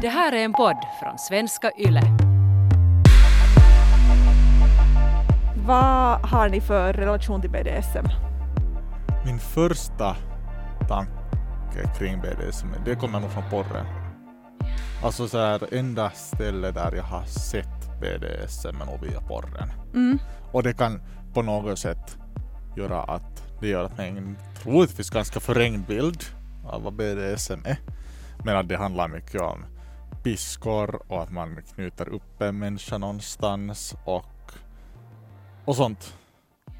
Det här är en podd från svenska YLE. Vad har ni för relation till BDSM? Min första tanke kring BDSM, det kommer nog från porren. Alltså så här, enda stället där jag har sett BDSM är nog via porren. Mm. Och det kan på något sätt göra att det gör att man troligtvis ganska förrängd bild av vad BDSM är. Men att det handlar mycket om piskor och att man knyter upp en människa någonstans och, och sånt.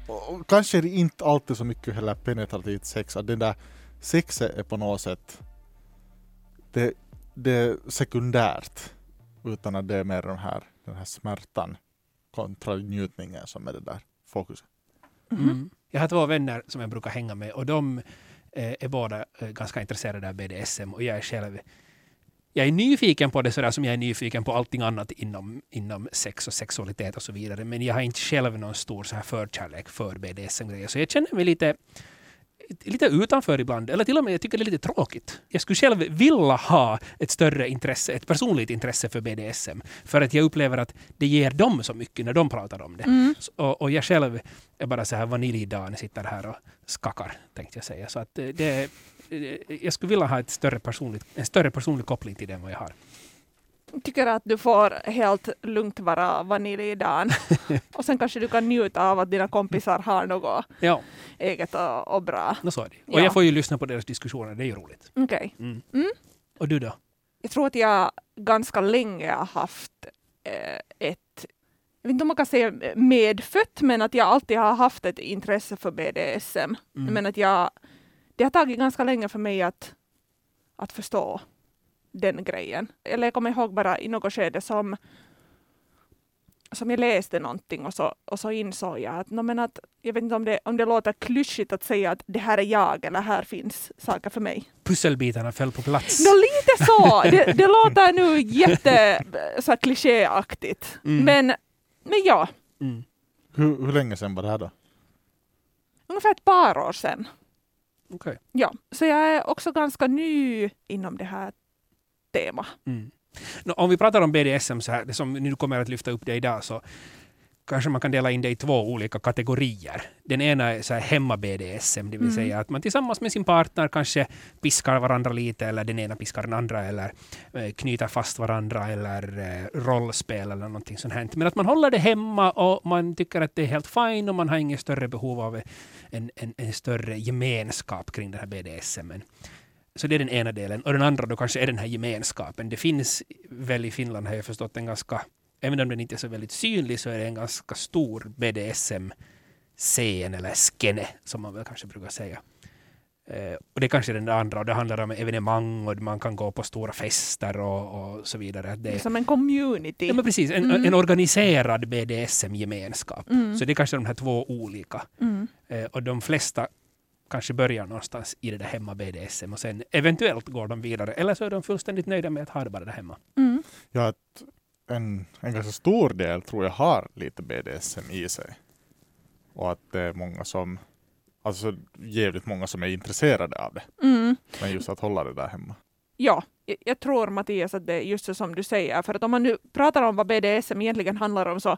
Och, och kanske är det inte alltid så mycket heller penetrativt sex, att det där sexet är på något sätt det, det är sekundärt utan att det är mer den här, den här smärtan kontra njutningen som är det där fokuset. Mm. Jag har två vänner som jag brukar hänga med och de eh, är båda eh, ganska intresserade av BDSM och jag är själv jag är nyfiken på det sådär som jag är nyfiken på allting annat inom, inom sex och sexualitet och så vidare. Men jag har inte själv någon stor så här förkärlek för BDSM-grejer. Så jag känner mig lite, lite utanför ibland. Eller till och med jag tycker det är lite tråkigt. Jag skulle själv vilja ha ett större intresse, ett personligt intresse för BDSM. För att jag upplever att det ger dem så mycket när de pratar om det. Mm. Så- Och, och jag själv är bara så här vaniljdan, sitter här och skakar, tänkte jag säga. Så att eh, det, jag skulle vilja ha ett större personligt, en större personlig koppling till det än vad jag har. Tycker att du får helt lugnt vara vanilj i dagen. och sen kanske du kan njuta av att dina kompisar har något Ja, eget och, och bra. nå så är det. Och Ja. jag får ju lyssna på deras diskussioner, det är ju roligt. Okej. Mm. Mm. Och du då? Jag tror att jag ganska länge har haft eh, ett, jag vet inte om man kan säga medfött, men att jag alltid har haft ett intresse för BDSM. Mm. Men att jag, det har tagit ganska länge för mig att, att förstå den grejen. Eller jag kommer ihåg bara i något skede som, som jag läste någonting och så, och så insåg jag att, no, men att jag vet inte om det, om det låter klyschigt att säga att det här är jag eller här finns saker för mig. Pusselbitarna föll på plats. Nå lite så! Det, det låter nu jätte så här, klichéaktigt. Mm. Men, men ja, Mm. Hur, hur länge sedan var det här då? ungefär ett par år sedan. Okej. Ja, så jag är också ganska ny inom det här temat. Mm. Om vi pratar om BDSM, så här, det som nu kommer att lyfta upp det idag, så kanske man kan dela in det i två olika kategorier. Den ena är så här hemma-BDSM, det vill Mm. säga att man tillsammans med sin partner kanske piskar varandra lite, eller den ena piskar den andra, eller eh, knyter fast varandra, eller eh, rollspel eller någonting sånt här. Men att man håller det hemma och man tycker att det är helt fine och man har inget större behov av en, en, en större gemenskap kring den här BDSM. Så det är den ena delen. Och den andra då kanske är den här gemenskapen. Det finns väl i Finland har jag förstått en ganska, även om den inte är så väldigt synlig, så är det en ganska stor BDSM-scen eller skene, som man väl kanske brukar säga. Eh, och det är kanske den andra, och det handlar om evenemang och man kan gå på stora fester och, och så vidare. Det är, Som en community. ja, men precis, en, Mm. en organiserad BDSM-gemenskap. Mm. Så det är kanske de här två olika. Mm. Eh, och de flesta kanske börjar någonstans i det där hemma BDSM och sen eventuellt går de vidare. Eller så är de fullständigt nöjda med att ha det bara där hemma. Mm. Ja, att en, en ganska stor del tror jag har lite BDSM i sig. Och att det är många som, alltså jävligt många som är intresserade av det. Mm. Men just att hålla det där hemma. Ja, jag, tror Mattias att det är just så som du säger. För att om man nu pratar om vad BDSM egentligen handlar om så,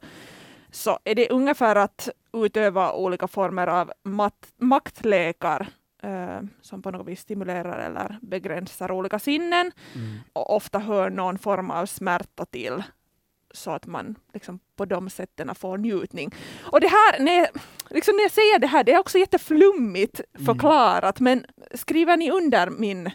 så är det ungefär att utöva olika former av mat, maktlekar eh, som på något vis stimulerar eller begränsar olika sinnen. Och ofta hör någon form av smärta till så att man liksom på de sätten får njutning. Och det här, när jag, liksom när jag säger det här, det är också jätteflummigt Mm. förklarat, men skriver ni under min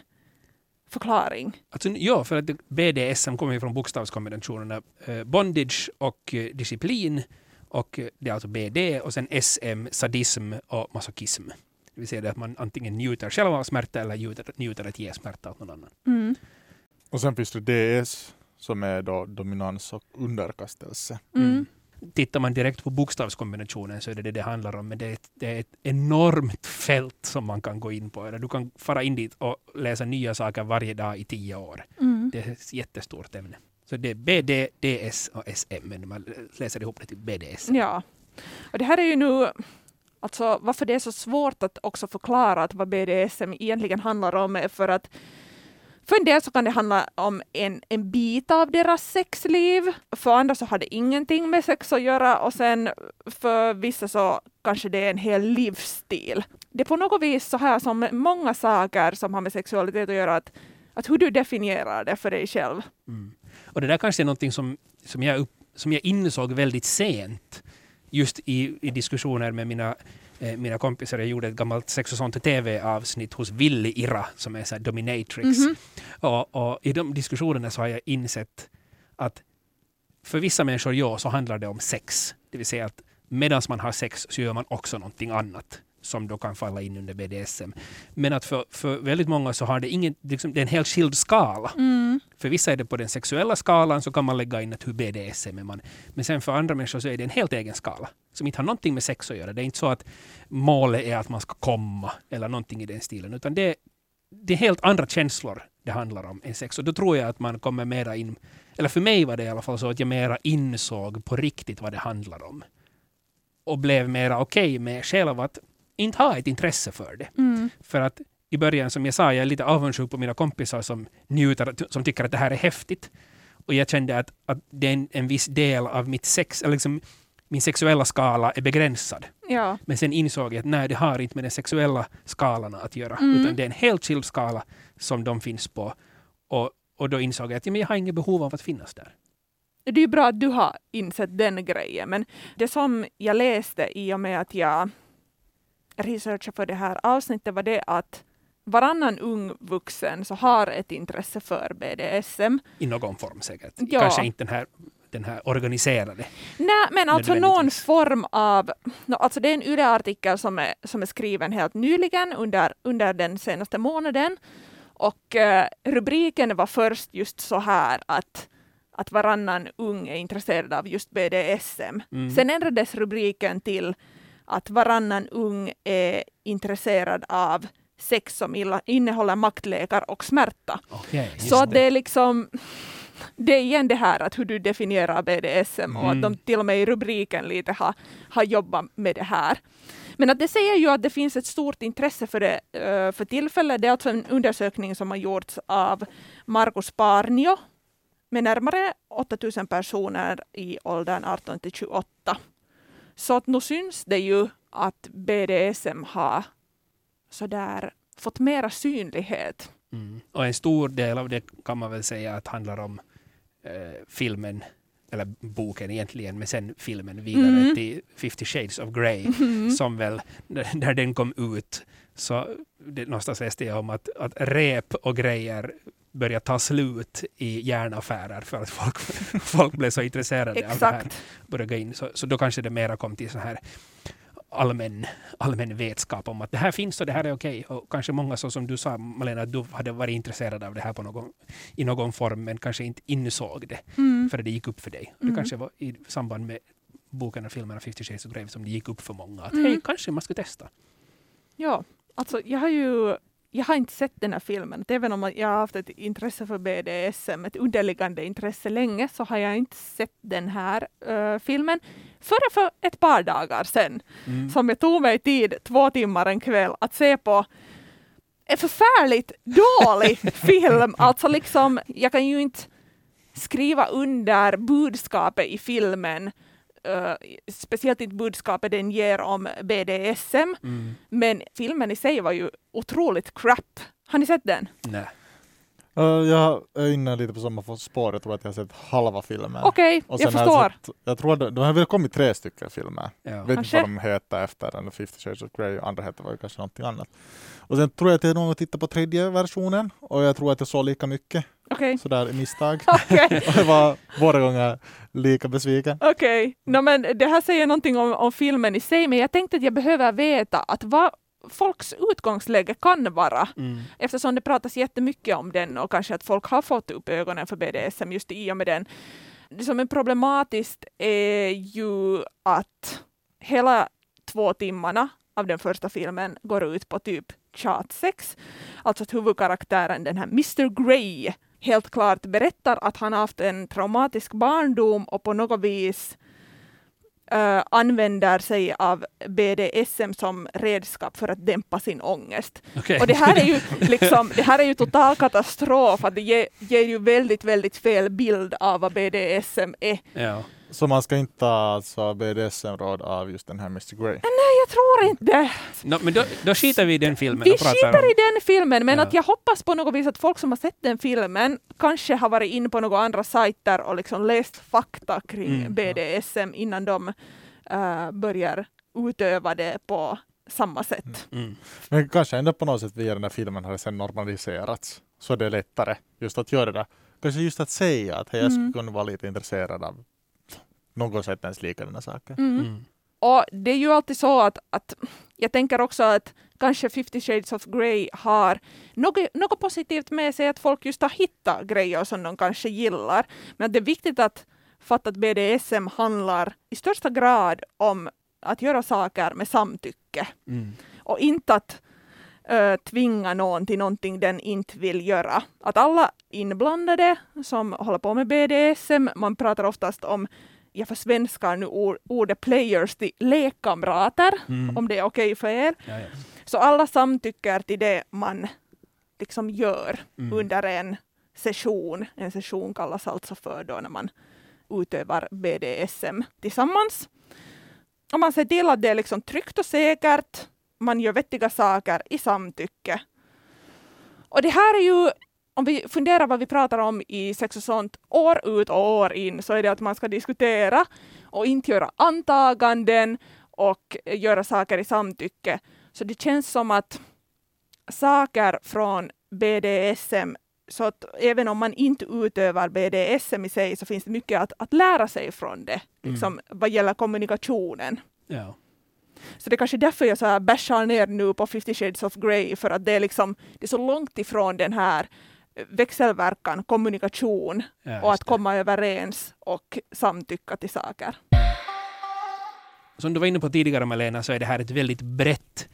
förklaring? Alltså, ja, för att BDSM kommer ju från bokstavskombinationerna eh, bondage och eh, disciplin. Och eh, det är alltså BD och sen SM, sadism och masochism. Det vill säga att man antingen njuter själv av smärta eller njuter, njuter att ge smärta åt någon annan. Mm. Och sen finns det DS som är då dominans och underkastelse. Mm. Tittar man direkt på bokstavskombinationen så är det det det handlar om. Men det är, ett, det är ett enormt fält som man kan gå in på. Eller du kan fara in dit och läsa nya saker varje dag i tio år. Mm. Det är ett jättestort ämne. Så det är BD, DS och SM. Men man läser ihop det till BDS. Ja. Och det här är ju nu, alltså varför det är så svårt att också förklara att vad BDSM egentligen handlar om är för att för en del så kan det handla om en, en bit av deras sexliv. För andra så har det ingenting med sex att göra och sen för vissa så kanske det är en hel livsstil. Det är på något vis så här som många saker som har med sexualitet att göra, att, att hur du definierar det för dig själv. Mm. Och det där kanske är någonting som, som, jag, upp, som jag insåg väldigt sent just i, i diskussioner med mina eh, mina kompisar, jag gjorde ett gammalt Sex och sånt TV-avsnitt hos Willy Ira som är så dominatrix. Mm -hmm. och, och, i de diskussionerna så har jag insett att för vissa människor, ja, så handlar det om sex. Det vill säga att medan man har sex så gör man också någonting annat som då kan falla in under BDSM. Men att för, för väldigt många så har det ingen, liksom, det är en helt skild skala. Mm. För vissa är det på den sexuella skalan så kan man lägga in att hur BDSM är man. Men sen för andra människor så är det en helt egen skala som inte har någonting med sex att göra. Det är inte så att målet är att man ska komma eller någonting i den stilen, utan det, det är helt andra känslor det handlar om än sex. Och då tror jag att man kommer mera in, eller för mig var det i alla fall så att jag mera insåg på riktigt vad det handlar om. Och blev mera okej okay med själv att inte ha ett intresse för det. Mm. För att i början, som jag sa, jag är lite avundsjuk på mina kompisar som njuter, som tycker att det här är häftigt. Och jag kände att, att det är en, en viss del av mitt sex, eller liksom, min sexuella skala är begränsad. Ja. Men sen insåg jag att nej, det har inte med den sexuella skalan att göra, mm. utan det är en helt skild skala som de finns på. Och, och då insåg jag att ja, men jag har inget behov av att finnas där. Det är ju bra att du har insett den grejen, men det som jag läste i och med att jag researcha för det här avsnittet var det att varannan ung vuxen så har ett intresse för BDSM. I någon form säkert. Ja. Kanske inte den här den här organiserade. Nej, men alltså någon form av... Alltså det är en YLE-artikel som är, som är skriven helt nyligen under, under den senaste månaden. Och eh, rubriken var först just så här att, att varannan ung är intresserad av just BDSM. Mm. Sen ändrades rubriken till att varannan ung är intresserad av sex som innehåller maktlekar och smärta. Okay, så det. är liksom det är igen det här att hur du definierar BDSM mm. och att de mm. till och med i rubriken lite har, har jobbat med det här. Men att det säger ju att det finns ett stort intresse för det uh, för tillfället. Det är alltså en undersökning som har gjorts av Marcus Parnio med närmare 8000 personer i åldern 18 till 28. Så att nu syns det ju att BDSM har sådär fått mera synlighet. Mm. Och en stor del av det kan man väl säga att handlar om eh, filmen eller boken egentligen, men sen filmen vidare mm. till 50 shades of Grey, mm. som väl, när den kom ut, så det, någonstans läste jag om att, att rep och grejer börja ta slut i järnaffärer för att folk, folk blev så intresserade av det här. Började in. Så, så då kanske det mera kom till så här allmän, allmän vetskap om att det här finns och det här är okej. Okay. Och kanske många, så som du sa Malena, att du hade varit intresserad av det här på någon, i någon form men kanske inte insåg det mm. för det gick upp för dig. Mm. Det kanske var i samband med boken och filmerna 50 Shades of Grey som det gick upp för många att mm. hej, kanske man ska testa. Ja, alltså jag har ju jag har inte sett den här filmen. Även om jag har haft ett intresse för BDSM, ett underliggande intresse länge, så har jag inte sett den här uh, filmen förrän för ett par dagar sedan. Mm. Som jag tog mig tid, två timmar en kväll, att se på en förfärligt dålig film. Alltså liksom, jag kan ju inte skriva under budskapet i filmen Uh, speciellt inte budskapet den ger om BDSM. Mm. Men filmen i sig var ju otroligt crap. Har ni sett den? Nej. Uh, jag är inne lite på samma spår. Jag tror att jag har sett halva filmen. Okej, okay, jag förstår. Jag, sett, jag tror att det har väl kommit tre stycken filmer. Ja. Vet inte vad de heter efter den, 50 Shades of Grey, andra heter väl kanske någonting annat. Och sen tror jag att jag någon tittat på tredje versionen och jag tror att jag såg lika mycket. Okay. Sådär i misstag. Okay. och jag var båda gånger lika besviken. Okej, okay. no, men det här säger någonting om, om filmen i sig, men jag tänkte att jag behöver veta att vad folks utgångsläge kan vara. Mm. Eftersom det pratas jättemycket om den och kanske att folk har fått upp ögonen för BDSM just i och med den. Det som är problematiskt är ju att hela två timmarna av den första filmen går ut på typ chatsex. Alltså att huvudkaraktären, den här Mr Grey, helt klart berättar att han haft en traumatisk barndom och på något vis eh, använder sig av BDSM som redskap för att dämpa sin ångest. Okej. Och det här är ju, liksom, det här är ju total katastrof, att det ger, ger ju väldigt, väldigt fel bild av vad BDSM är. ja. Så man ska inte ta alltså BDSM-råd av just den här Mr Grey? Nej, jag tror inte. No, men då, då skiter vi i den filmen Vi skiter om... i den filmen, men Ja. att jag hoppas på något vis att folk som har sett den filmen kanske har varit in på några andra sajter och liksom läst fakta kring Mm, BDSM innan de eh, börjar utöva det på samma sätt. Mm. Men kanske ändå på något sätt via den här filmen har det sen normaliserats. Så det är lättare just att göra det. Kanske just att säga att hej, jag skulle Mm. kunna vara lite intresserad av något sätt ens liknande saker. Mm. Mm. Och det är ju alltid så att, att jag tänker också att kanske 50 shades of Grey har något, något positivt med sig att folk just har hittat grejer som de kanske gillar. Men det är viktigt att fatta att BDSM handlar i största grad om att göra saker med samtycke Mm. och inte att ö, tvinga någon till någonting den inte vill göra. Att alla inblandade som håller på med BDSM, man pratar oftast om, jag försvenskar nu ord, ordet players till lekkamrater, Mm. om det är okej för er. Ja, ja. Så alla samtycker till det man liksom gör Mm. under en session. En session kallas alltså för då när man utövar BDSM tillsammans. Och man ser till att det är liksom tryggt och säkert. Man gör vettiga saker i samtycke. Och det här är ju, om vi funderar vad vi pratar om i sex och sånt, år ut och år in, så är det att man ska diskutera och inte göra antaganden och göra saker i samtycke. Så det känns som att saker från BDSM, så att även om man inte utövar BDSM i sig så finns det mycket att, att lära sig från det, liksom, vad gäller kommunikationen. Ja. Så det är kanske därför jag så här bashar ner nu på 50 shades of Grey, för att det är, liksom, det är så långt ifrån den här växelverkan, kommunikation Ja, och att komma överens och samtycka till saker. Som du var inne på tidigare Malena så är det här ett väldigt brett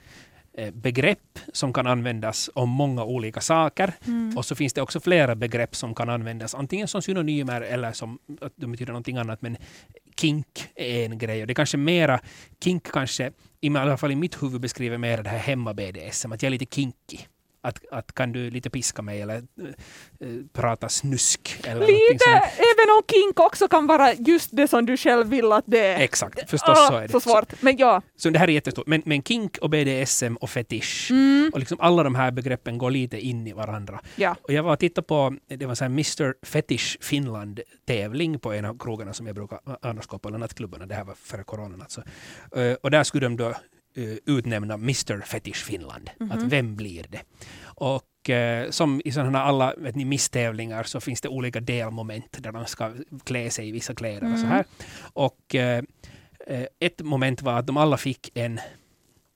eh, begrepp som kan användas om många olika saker. Och så finns det också flera begrepp som kan användas antingen som synonymer eller som att de betyder någonting annat. Men kink är en grej och det är kanske mera, kink kanske, i alla fall i mitt huvud beskriver mer det här hemma-BDSM, att jag är lite kinky. Att, att kan du lite piska mig eller eh, prata snusk eller Lite, även om kink också kan vara just det som du själv vill att det är. Exakt, förstås Ah, så är det. Så svårt, men ja. Så det här är jättestort. Men, men kink och BDSM och fetisch Mm. och liksom alla de här begreppen går lite in i varandra. Ja. Och jag var och tittade på, det var så här Mr Fetish Finland-tävling på en av krogarna som jag brukar annars gå på, eller nattklubbarna, det här var före coronan alltså. Eh, Och där skulle de då utnämna Mr Fetish Finland. Att vem blir det? Och eh, som i sådana alla vet ni, misstävlingar så finns det olika delmoment där man ska klä sig i vissa kläder och så här. Och eh, eh, ett moment var att de alla fick en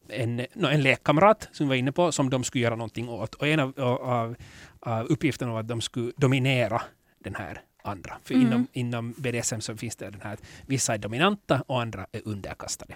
en, no, en lekkamrat som vi var inne på som de skulle göra någonting åt. Och en av, av, av uppgifterna var att de skulle dominera den här andra. För Mm. inom, inom BDSM så finns det den här att vissa är dominanta och andra är underkastade.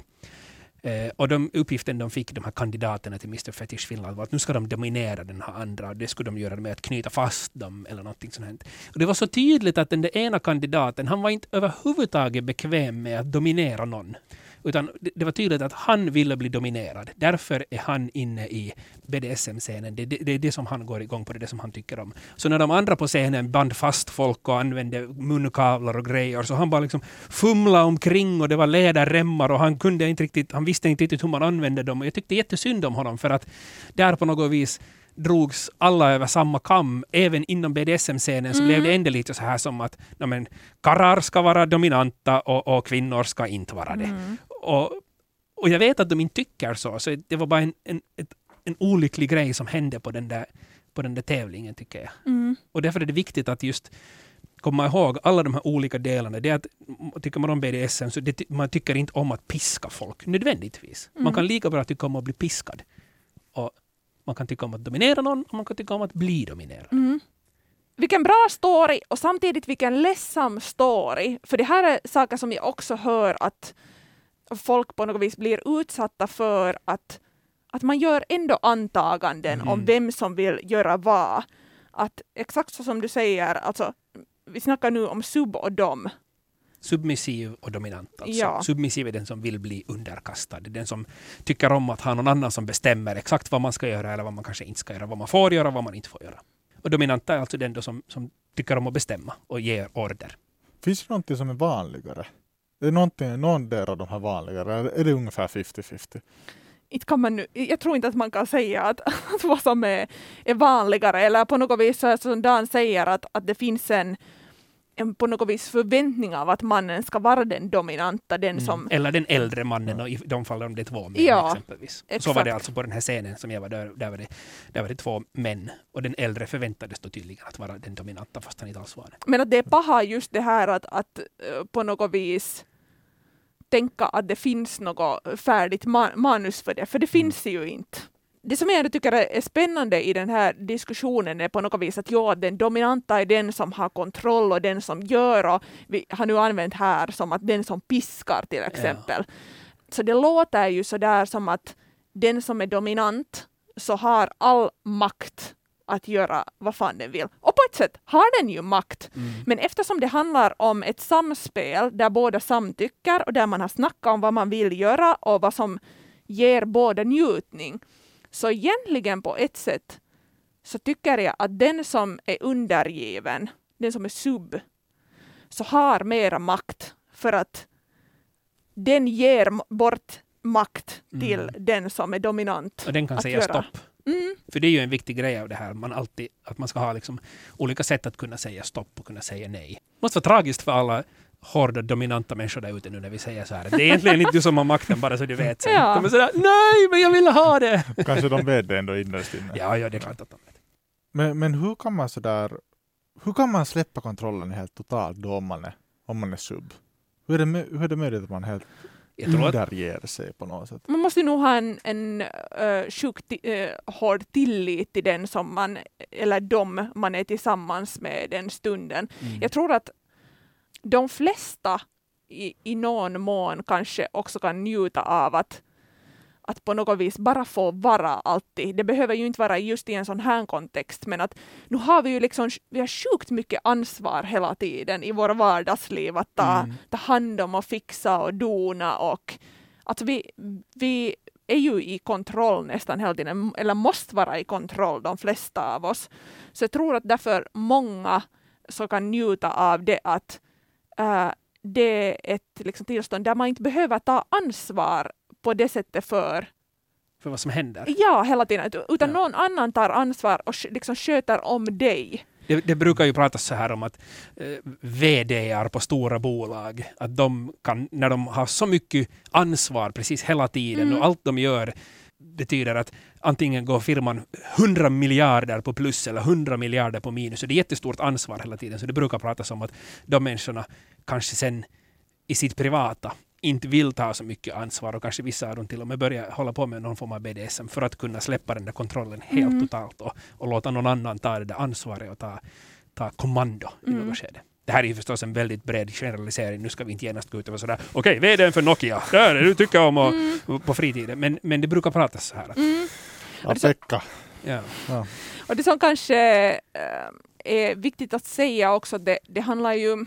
Eh, och de uppgiften de fick, de här kandidaterna till Mr Fetish Finland, var att nu ska de dominera den här andra och det skulle de göra med att knyta fast dem eller någonting sånt. här. Och det var så tydligt att den där ena kandidaten, han var inte överhuvudtaget bekväm med att dominera någon. Utan det, det var tydligt att han ville bli dominerad. Därför är han inne i BDSM-scenen. Det, det, det är det som han går igång på, det är det som han tycker om. Så när de andra på scenen band fast folk och använde munkavlar och grejer så han bara liksom fumlade omkring och det var läderremmar och han kunde inte riktigt, han visste inte riktigt hur man använde dem. Och jag tyckte jättesynd om honom för att där på något vis drogs alla över samma kam, även inom BDSM-scenen så blev det ändå lite så här som att no, men, karlar ska vara dominanta och, och kvinnor ska inte vara det. Och, och jag vet att de inte tycker så, så det var bara en, en, ett, en olycklig grej som hände på den där, på den där tävlingen tycker jag. Mm. Och därför är det viktigt att just komma ihåg alla de här olika delarna. Det är att, tycker man om BDSM så det, man tycker inte om att piska folk nödvändigtvis. Man kan lika bra tycka om att bli piskad. Och man kan tycka om att dominera någon och man kan tycka om att bli dominerad. Mm. Vilken bra story och samtidigt vilken ledsam story. För det här är saker som jag också hör att folk på något vis blir utsatta för att, att man gör ändå antaganden om Mm. vem som vill göra vad. Att exakt så som du säger, alltså, vi snackar nu om sub och dom. Submissiv och dominant. Alltså. Ja. Submissiv är den som vill bli underkastad. Den som tycker om att ha någon annan som bestämmer exakt vad man ska göra eller vad man kanske inte ska göra. Vad man får göra och vad man inte får göra. Och dominant är alltså den då som, som tycker om att bestämma och ger order. Finns det någonting som är vanligare? Är det någonting, någon del av de här vanligare? Eller är det ungefär 50-50? inte kan man nu, jag tror inte att man kan säga att, att vad som är, är vanligare eller på något vis som Dan säger att, att det finns en, en på något vis förväntning av att mannen ska vara den dominanta, den Mm. som Eller den äldre mannen och i de fall om det är två män Ja, exempelvis. Så var det alltså på den här scenen som jag var där. Där var, det, där var det två män. Och den äldre förväntades då tydligen att vara den dominanta fast han inte alls var det. Men att det är paha just det här att, att eh, på något vis tänka att det finns något färdigt ma- manus för det, för det finns ju inte. Det som jag ändå tycker är spännande i den här diskussionen är på något vis att ja, den dominanta är den som har kontroll och den som gör och vi har nu använt här som att den som piskar till exempel. Så det låter ju så där som att den som är dominant så har all makt att göra vad fan den vill. Och på ett sätt har den ju makt. Men eftersom det handlar om ett samspel där båda samtycker och där man har snackat om vad man vill göra och vad som ger båda njutning. Så egentligen på ett sätt så tycker jag att den som är undergiven, den som är sub, så har mera makt för att den ger bort makt till Mm. den som är dominant. Och den kan säga göra. stopp. Mm. För det är ju en viktig grej av det här. Man alltid, att man ska ha liksom olika sätt att kunna säga stopp och kunna säga nej. Det måste vara tragiskt för alla hårda, dominanta människor där ute nu när vi säger så här. Det är egentligen inte du som har makten, bara så du vet. Sen Ja. kommer sådär, nej, men jag vill ha det! Kanske de vet det ändå innerst inne. Ja, ja, det är klart att de vet. Men, men hur kan man sådär, hur kan man släppa kontrollen helt totalt då om man är, om man är sub? Hur är, det, hur är det möjligt att man helt Jag tror att underger sig på något sätt? Man måste nog ha en, en uh, sjukt uh, hård tillit till den som man, eller dem man är tillsammans med den stunden. mm. Jag tror att de flesta i, i någon mån kanske också kan njuta av att, att på något vis bara få vara alltid. Det behöver ju inte vara just i en sån här kontext, men att nu har vi ju liksom, vi har sjukt mycket ansvar hela tiden i våra vardagsliv att ta, Mm. ta hand om och fixa och dona och att vi, vi är ju i kontroll nästan hela tiden, eller måste vara i kontroll, de flesta av oss. Så jag tror att därför många så kan njuta av det att äh, det är ett liksom, tillstånd där man inte behöver ta ansvar på det sättet för för vad som händer. ja, hela tiden, ut- utan Ja. någon annan tar ansvar och liksom sköter om dig. Det, det brukar ju pratas så här om att eh, VDR på stora bolag, att de kan, när de har så mycket ansvar precis hela tiden Mm. och allt de gör betyder att antingen går firman 100 miljarder på plus eller 100 miljarder på minus. Så det är jättestort ansvar hela tiden. Så det brukar pratas om att de människorna kanske sen i sitt privata inte vill ta så mycket ansvar och kanske vissa av dem till och med börjar hålla på med någon form av BDSM för att kunna släppa den där kontrollen helt Mm. totalt och, och låta någon annan ta det där ansvaret och ta, ta kommando i Mm. något skede. Det här är ju förstås en väldigt bred generalisering. Nu ska vi inte genast gå ut och vara sådär okej, VDn för Nokia, det är det du tycker om och, Mm. på fritiden. Men, men det brukar pratas så här. Mm. Ja, det så- Pekka. Ja. Och det som kanske eh, är viktigt att säga också, det, det handlar ju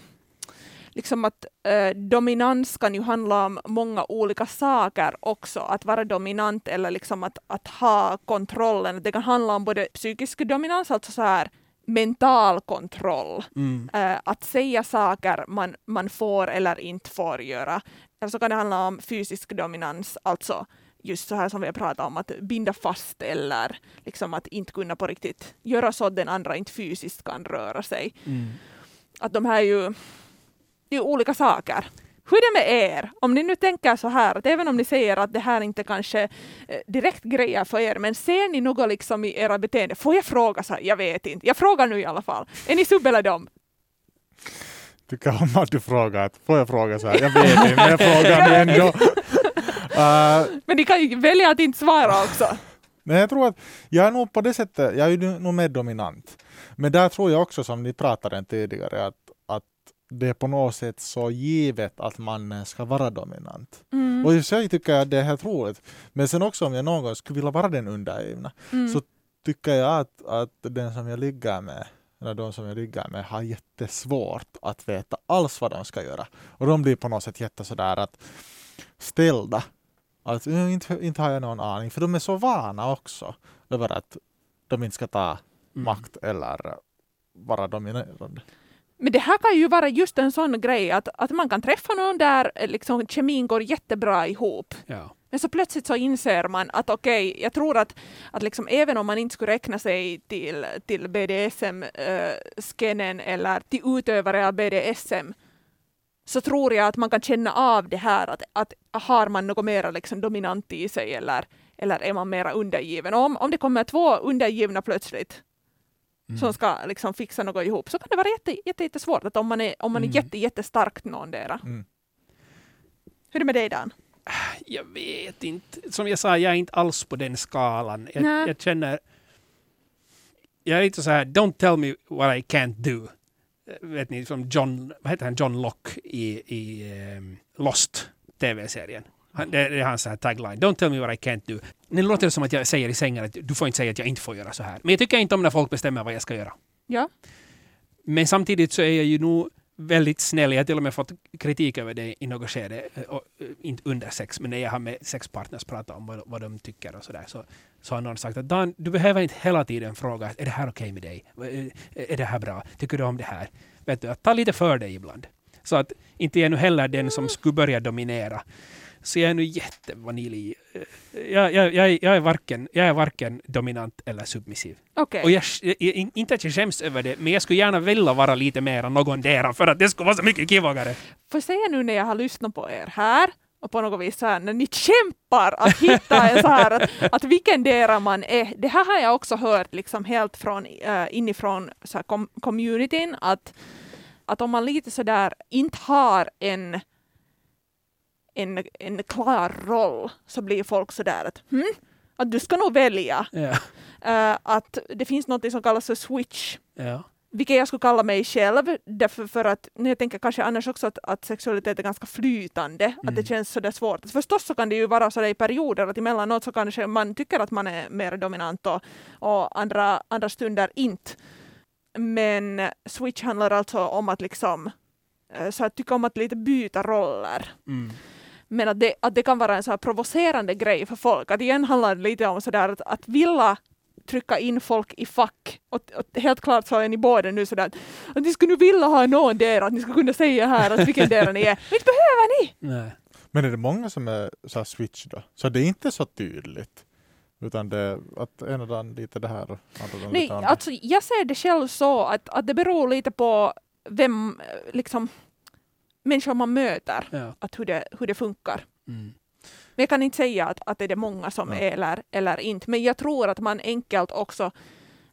liksom att eh, dominans kan ju handla om många olika saker också. Att vara dominant eller liksom att, att ha kontrollen. Det kan handla om både psykisk dominans, alltså så här mental kontroll. Mm. Eh, att säga saker man, man får eller inte får göra. Eller så kan det handla om fysisk dominans, alltså just så här som vi har pratat om, att binda fast eller liksom att inte kunna på riktigt göra så att den andra inte fysiskt kan röra sig. Mm. Att de här är ju, det är ju olika saker. Hur är det med er? Om ni nu tänker så här, att även om ni säger att det här inte kanske eh, direkt grejer för er, men ser ni något liksom i era beteende? Får jag fråga så här? Jag vet inte. Jag frågar nu i alla fall. Är ni sub eller dom? Tycker om att du frågar. Får jag fråga så här? Jag vet inte, men jag frågar nu ändå. Uh, Men ni kan ju välja att inte svara också. Men jag tror att jag är nog på det sättet, jag är ju nog mer dominant. Men där tror jag också som ni pratade om tidigare att det är på något sätt så givet att mannen ska vara dominant. Mm. Och i sig tycker jag det är helt roligt. Men sen också om jag någon gång skulle vilja vara den undergivna Mm. så tycker jag att, att den som jag ligger med eller de som jag ryggar med, har jättesvårt att veta alls vad de ska göra. Och de blir på något sätt jätte sådär att ställda. Att "Mm, inte, inte har jag någon aning, för de är så vana också över att de inte ska ta Mm. makt eller vara dominerande. Men det här kan ju vara just en sån grej att, att man kan träffa någon där eh, liksom, kemin går jättebra ihop. Ja. Men så plötsligt så inser man att okej, jag tror att, att liksom, även om man inte skulle räkna sig till, till BDSM-skennen eller till utövare av BDSM så tror jag att man kan känna av det här att, att har man något mer liksom dominant i sig eller, eller är man mera undergiven. Och om, om det kommer två undergivna plötsligt Mm. som ska liksom fixa något ihop så kan det vara jätte, jätte, jättesvårt att om man är, om man är Mm. jätte, jättestarkt någondera. Mm. Hur är det med dig Dan? Jag vet inte. Som jag sa, jag är inte alls på den skalan. Jag, jag känner... Jag är lite så här, don't tell me what I can't do. Vet ni, som John, vad heter han, John Locke i, i ehm, Lost, tv-serien. Han, det, det är hans tagline. Don't tell me what I can't do. Nu låter det som att jag säger i sängen att du får inte säga att jag inte får göra så här. Men jag tycker inte om när folk bestämmer vad jag ska göra. Ja. Men samtidigt så är jag ju nog väldigt snäll. Jag har till och med fått kritik över det i något skede. eh, Och, eh, inte under sex, men när jag har med sexpartners pratat om vad, vad de tycker och sådär. Så, så har någon sagt att Dan, du behöver inte hela tiden fråga är det här okej med dig? Eh, Är det här bra? Tycker du om det här? Vet du, att ta lite för dig ibland. Så att inte jag nu heller den som skulle börja dominera. Så jag är nu jättevanilj. Eh, Jag, jag, jag, jag, är varken, jag är varken dominant eller submissiv. Okej. Och jag, jag, inte att jag skäms över det, men jag skulle gärna vilja vara lite mer någondera för att det skulle vara så mycket kivagare. Får jag säga nu när jag har lyssnat på er här och på något vis så här, när ni kämpar att hitta en så här att, att vilken dera man är. Det här har jag också hört liksom helt från uh, inifrån så här, com- communityn att, att om man lite så där inte har en en, en klar roll så blir folk så där att hm? att du ska nog välja. Ja. Eh, att det finns något som kallas för switch Ja. vilket jag skulle kalla mig själv, därför för att när jag tänker kanske annars också att, att sexualitet är ganska flytande, att Mm. det känns sådär svårt. Förstås så kan det ju vara så där i perioder att emellanåt så kanske man tycker att man är mer dominant och, och andra, andra stunder inte. Men switch handlar alltså om att liksom eh, så att tycka om att lite byta roller. Mm. Men att det, att det kan vara en så här provocerande grej för folk. Att igen handlar det lite om sådär att, att vilja trycka in folk i fack. Och, och helt klart så är ni båda nu sådär att, att ni skulle vilja ha någon där, att ni ska kunna säga här att vilken där ni är. Men inte behöver ni! Nej. Men är det många som är så här switch då? Så det är inte så tydligt? Utan det är att ena dagen lite det här och andra dagen Nej, lite andra. alltså jag ser det själv så att, att det beror lite på vem, liksom, människor man möter, Ja. att hur det, hur det funkar. Mm. Men jag kan inte säga att, att det är det många som Ja. är eller, eller inte. Men jag tror att man enkelt också,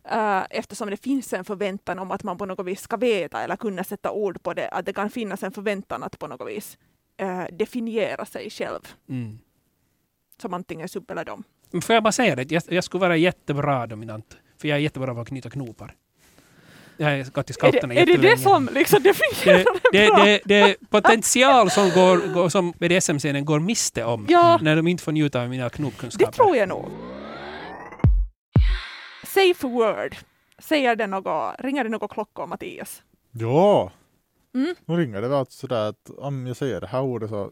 eh, eftersom det finns en förväntan om att man på något vis ska veta eller kunna sätta ord på det, att det kan finnas en förväntan att på något vis eh, definiera sig själv Mm. som antingen sub eller dom. Får jag bara säga det, jag, jag skulle vara jättebra dominant. För jag är jättebra på att knyta knopar. Jag har gått till Är scouterna det, är det det jättelänge. som liksom definierar det, det, det, bra? det, det potential som, går, går, som BDSM-scenen går miste om Ja, när de inte får njuta av mina knopkunskaper. det tror jag nog. Safe word. Säger det något, ringer det något klockor, Mattias? Ja! Mm. Nu ringer det väl alltså sådär att om jag säger det här ordet så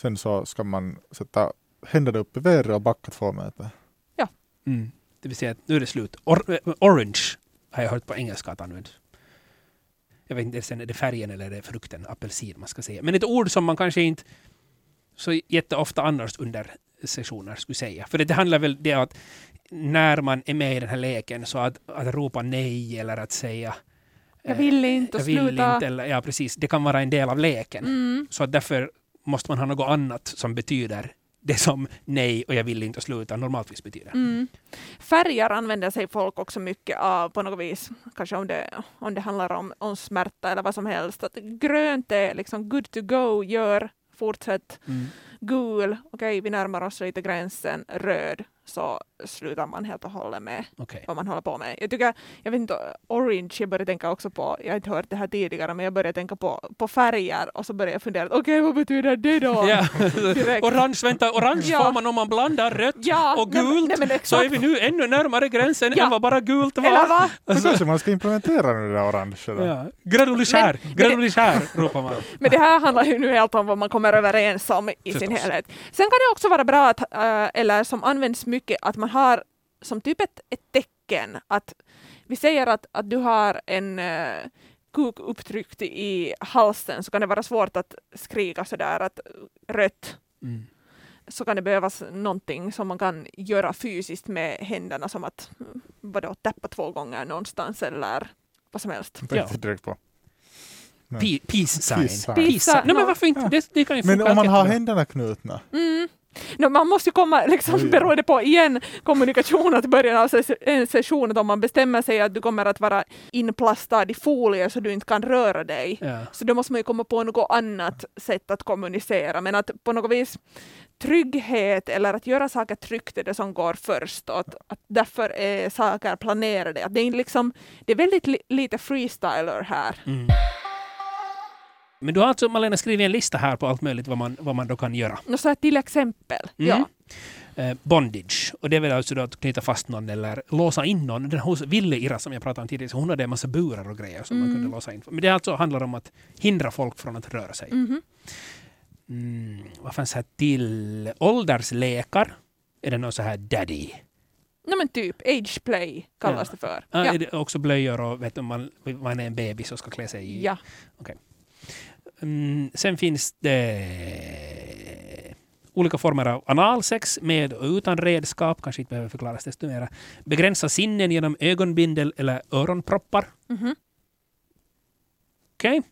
sen så ska man sätta händerna upp i vädret och backa två meter. Mm. Det vill säga att nu är det slut. Or, eh, orange har jag hört på engelska att används. Jag vet inte är det färgen eller är det frukten, apelsin man ska säga. Men ett ord som man kanske inte så jätteofta annars under sessioner skulle säga. För det, handlar väl det att när man är med i den här leken så att, att ropa nej eller att säga Jag eh, vill inte jag vill sluta. inte eller ja precis, det kan vara en del av leken. Mm. Så att därför måste man ha något annat som betyder det som nej och jag vill inte sluta normaltvis betyder. Mm. Färger använder sig folk också mycket av på något vis. Kanske om det, om det handlar om, om smärta eller vad som helst. Att grönt är liksom good to go, gör, fortsätt. Mm. Gul, okej vi närmar oss lite gränsen. Röd, så slutar man helt och hållet med Okej. vad man håller på med. Jag tycker, jag vet inte, Orange, jag började tänka också på, jag har inte hört det här tidigare, men jag började tänka på, på färger och så började jag fundera, okej vad betyder det då? Ja. Orange, vänta, orange Ja. får man om man blandar rött Ja, och nej, men- gult. nej, men så exakt. är vi nu ännu närmare gränsen Ja. än vad bara gult var. Eller vad? Så kanske man ska implementera nu det där orangea. då. Ja. Men granulikär ropar man. Men det här handlar ju nu helt om vad man kommer överens om i sin Förstås. helhet. Sen kan det också vara bra, att, äh, eller som används mycket, att man har som typ ett, ett tecken. Att vi säger att, att du har en äh, kuk upptryckt i halsen så kan det vara svårt att skrika sådär att rött Mm. så kan det behövas någonting som man kan göra fysiskt med händerna som att mm, vadå, täppa två gånger någonstans eller vad som helst. Tänkte direkt på. Peace sign. Peace sign. Peace sign. Nej men Ja. varför inte? Det, det kan ju Men om man har händerna knutna. Mm. No, man måste ju komma, liksom, beroende på igen, kommunikation att början av ses- en session, att om man bestämmer sig att du kommer att vara inplastad i folie så du inte kan röra dig, Ja. så då måste man ju komma på något annat sätt att kommunicera. Men att på något vis trygghet eller att göra saker tryggt är det som går först och att, att därför är saker planerade. Att det, är liksom, det är väldigt li, lite freestyler här. Mm. Men du har alltså, Malena, skrivit en lista här på allt möjligt vad man, vad man då kan göra. Så här till exempel. Mm. Ja. Eh, bondage. Och det är väl alltså då att knyta fast någon eller låsa in någon. Den hos Ville Ira som jag pratade om tidigare, så hon hade en massa burar och grejer som man Mm. kunde låsa in. Men det alltså handlar om att hindra folk från att röra sig. Mhm. Mm. Vad fanns här till? Ålderslekar. Är det någon så här daddy? No, men typ age play kallas Ja. det för. Ja. Ja. Är det också blöjor och vet du, man, man är en bebis och ska klä sig i. Ja. Mm, sen finns det olika former av analsex med och utan redskap, kanske inte behöver förklaras desto mera. Begränsa sinnen genom ögonbindel eller öronproppar. Mhm. Okej.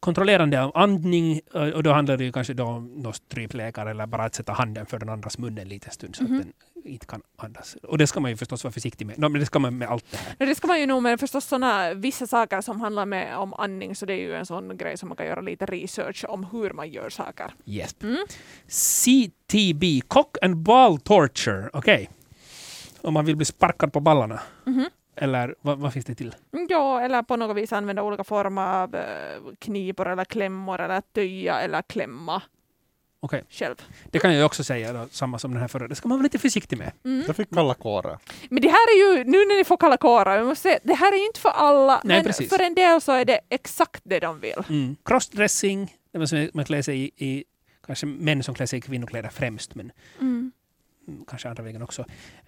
Kontrollerande av andning, eh, och då handlar det ju kanske då om strypläkare eller bara att sätta handen för den andras mun en liten stund så Mhm. att den inte kan andas. Och det ska man ju förstås vara försiktig med. No, men det ska man med allt det här. No, det ska man ju nog, men förstås såna vissa saker som handlar med, om andning, så det är ju en sån grej som man kan göra lite research om hur man gör saker. Yes. Mm. CTB, cock and ball torture. Okej. Om man vill bli sparkad på ballarna. Mhm. Eller vad, vad finns det till? Mm, Ja, eller på något vis använda olika former av eh, knipor eller klämmor eller töja eller klämma Okej. själv. Det kan jag också säga, då, samma som den här förra. Det ska man vara lite försiktig med. Mm. Jag fick kalla kårar. Men det här är ju, nu när ni får kalla kårar, måste säga, det här är ju inte för alla, Nej, men precis. för en del så är det exakt det de vill. Mm. Crossdressing, det var som man klär sig i, i, kanske män som klär sig i kvinnokläder främst, men mm, kanske andra vägen också.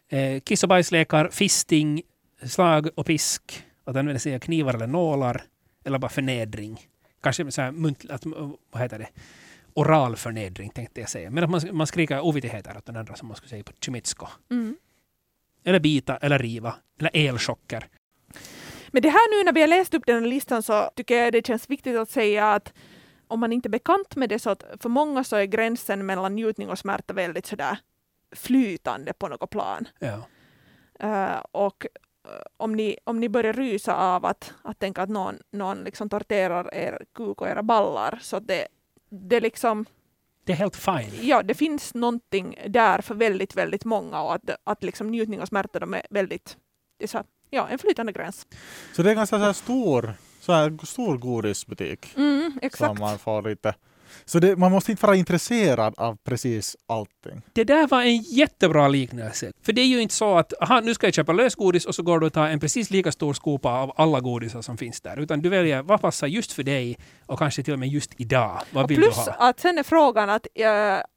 Eh, kiss och bajslekar, fisting, slag och pisk, att använda sig av knivar eller nålar, eller bara förnedring. Kanske så här munt, att, vad heter det? Oral förnedring tänkte jag säga. Men att man, man skriker ovitigheter åt den andra som man skulle säga på chimitsko. Mm. Eller bita, eller riva, eller elchocker. Men det här nu när vi har läst upp den här listan så tycker jag det känns viktigt att säga att om man inte är bekant med det så att för många så är gränsen mellan njutning och smärta väldigt sådär flytande på något plan. Ja. Eh, och om ni, om ni börjar rysa av att, att tänka att någon, någon liksom torterar er kuk och era ballar så det, det liksom Det är helt fine. ja, det finns någonting där för väldigt, väldigt många och att, att liksom njutning och smärta de är väldigt, det är så, ja, en flytande gräns. Så det är ganska så här stor, så här stor godisbutik. Mm, Som exakt. man får lite. Så det, man måste inte vara intresserad av precis allting. Det där var en jättebra liknelse. För det är ju inte så att aha, nu ska jag köpa lösgodis och så går du och tar en precis lika stor skopa av alla godisar som finns där. Utan du väljer vad passar just för dig och kanske till och med just idag. Vad vill plus du ha? att sen är frågan att äh,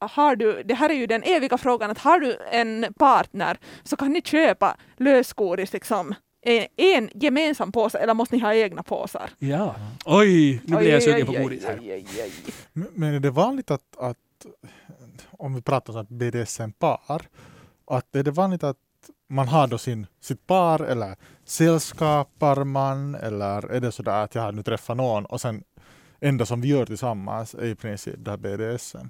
har du, det här är ju den eviga frågan att har du en partner så kan ni köpa lösgodis liksom en, en gemensam påse eller måste ni ha egna påsar? Ja. Oj, nu blir jag sugen på godis här. men är det vanligt att, att om vi pratar om BDSM-par, att är det vanligt att man har då sin, sitt par eller sällskapar man eller är det sådär att jag har nu träffat någon och sen enda som vi gör tillsammans är i princip det här BDSM.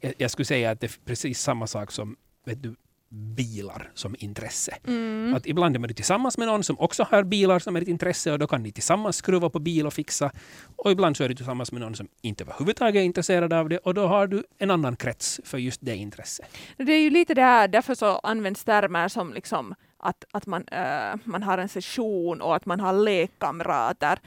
Jag, jag skulle säga att det är precis samma sak som vet du, bilar som intresse. Mm. Att ibland är man tillsammans med någon som också har bilar som är ett intresse och då kan ni tillsammans skruva på bil och fixa. Och ibland så är du tillsammans med någon som inte överhuvudtaget är intresserad av det och då har du en annan krets för just det intresset. Det är ju lite det här, därför så används termer som liksom att, att man, uh, man har en session och att man har lekkamrater.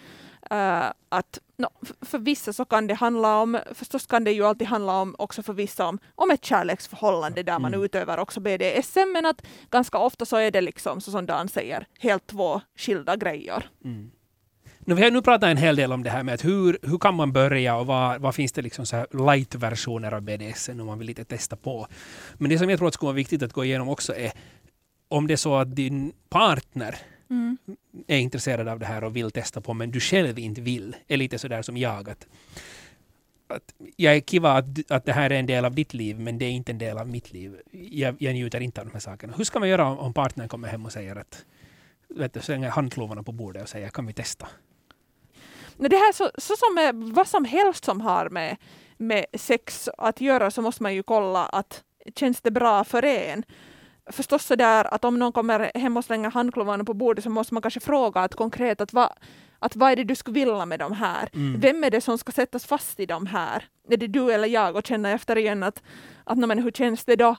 Uh, att, no, för vissa så kan det handla om, förstås kan det ju alltid handla om också för vissa om, om ett kärleksförhållande där man Mm. utövar också BDSM, men att ganska ofta så är det liksom, så som Dan säger, helt två skilda grejer. Mm. Nu, vi har nu pratat en hel del om det här med att hur, hur kan man börja och vad, vad finns det liksom så light-versioner av BDSM om man vill lite testa på. Men det som jag tror att skulle vara viktigt att gå igenom också är om det är så att din partner Mm. är intresserad av det här och vill testa på men du själv inte vill, är lite sådär som jag. Att, att jag är kiva att, att det här är en del av ditt liv men det är inte en del av mitt liv. Jag, jag njuter inte av de här sakerna. Hur ska man göra om, om partnern kommer hem och säger att vet du, slänger handklovarna på bordet och säger kan vi testa? Men det här så, så som är, vad som helst som har med, med sex att göra så måste man ju kolla att känns det bra för en. Förstås så där att om någon kommer hem och slänger handklovarna på bordet så måste man kanske fråga att konkret att vad, att vad är det du skulle vilja med de här? Mm. Vem är det som ska sättas fast i de här? Är det du eller jag? Och känna efter igen att, att "Nå, men hur känns det då?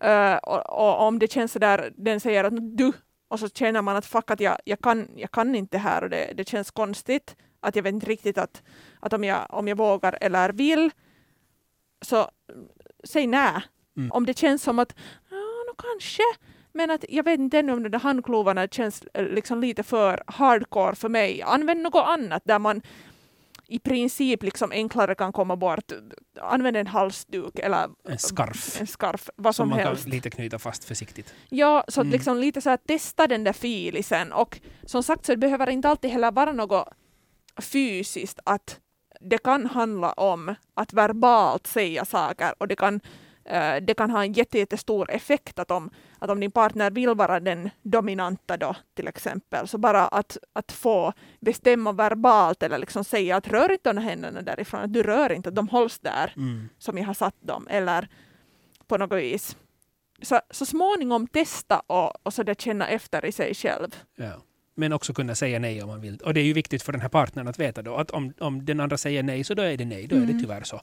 Eh, och, och om det känns så där, den säger att du, och så känner man att fuck att jag, jag, kan, jag kan inte här och det, det känns konstigt. Att jag vet inte riktigt att, att om, jag, om jag vågar eller vill. Så säg nej. Mm. Om det känns som att kanske. Men att jag vet inte ännu om de där handklovarna känns eh, liksom lite för hardcore för mig. Använd något annat där man i princip liksom enklare kan komma bort. Använd en halsduk eller En scarf en scarf, vad som som, man helst. kan lite knyta fast försiktigt. Ja, så Mm. liksom lite så att testa den där filisen och som sagt så det behöver inte alltid heller vara något fysiskt att det kan handla om att verbalt säga saker och det kan, det kan ha en jätte, jättestor effekt att om, att om din partner vill vara den dominanta då till exempel så bara att, att få bestämma verbalt eller liksom säga att rör inte de händerna därifrån, att du rör inte, att de hålls där Mm. som jag har satt dem eller på något vis. Så, så småningom testa och, och så där känna efter i sig själv. Ja. Men också kunna säga nej om man vill. Och det är ju viktigt för den här partnern att veta då att om, om den andra säger nej så då är det nej. Då är det Mm. tyvärr så.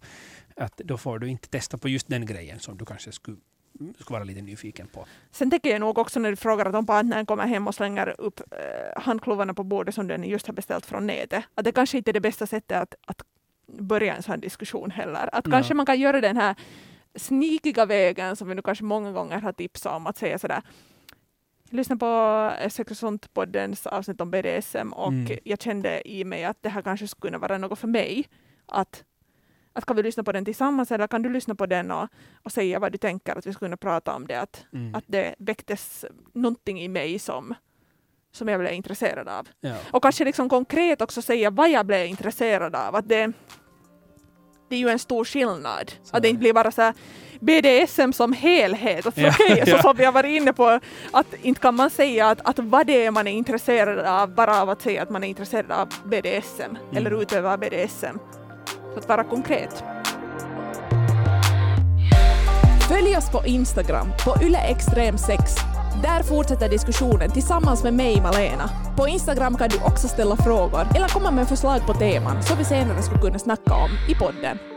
Att då får du inte testa på just den grejen som du kanske skulle, skulle vara lite nyfiken på. Sen tänker jag nog också när du frågar att om partnern kommer hem och slänger upp eh, handklovarna på bordet som den just har beställt från nätet, att det kanske inte är det bästa sättet att, att börja en sån diskussion heller. Att kanske man kan göra den här snikiga vägen som vi nu kanske många gånger har tipsat om att säga sådär Lyssna på Sex och sånt-poddens avsnitt om BDSM och Mm. jag kände i mig att det här kanske skulle kunna vara något för mig. Att, att kan vi lyssna på den tillsammans eller kan du lyssna på den och, och säga vad du tänker att vi skulle kunna prata om det. Att, Mm. att det väcktes någonting i mig som, som jag blev intresserad av. ja. Och kanske liksom konkret också säga vad jag blev intresserad av. Att det, det är ju en stor skillnad. Så att det inte blir bara så här BDSM som helhet. Att Ja, okej, ja. Så som vi har varit inne på, att inte kan man säga att, att vad det är man är intresserad av bara av att säga att man är intresserad av BDSM eller utövar BDSM. Så att vara konkret. Följ oss på Instagram på yleextrem6. Där fortsätter diskussionen tillsammans med mig, Malena. På Instagram kan du också ställa frågor eller komma med förslag på teman som vi senare skulle kunna snacka om i podden.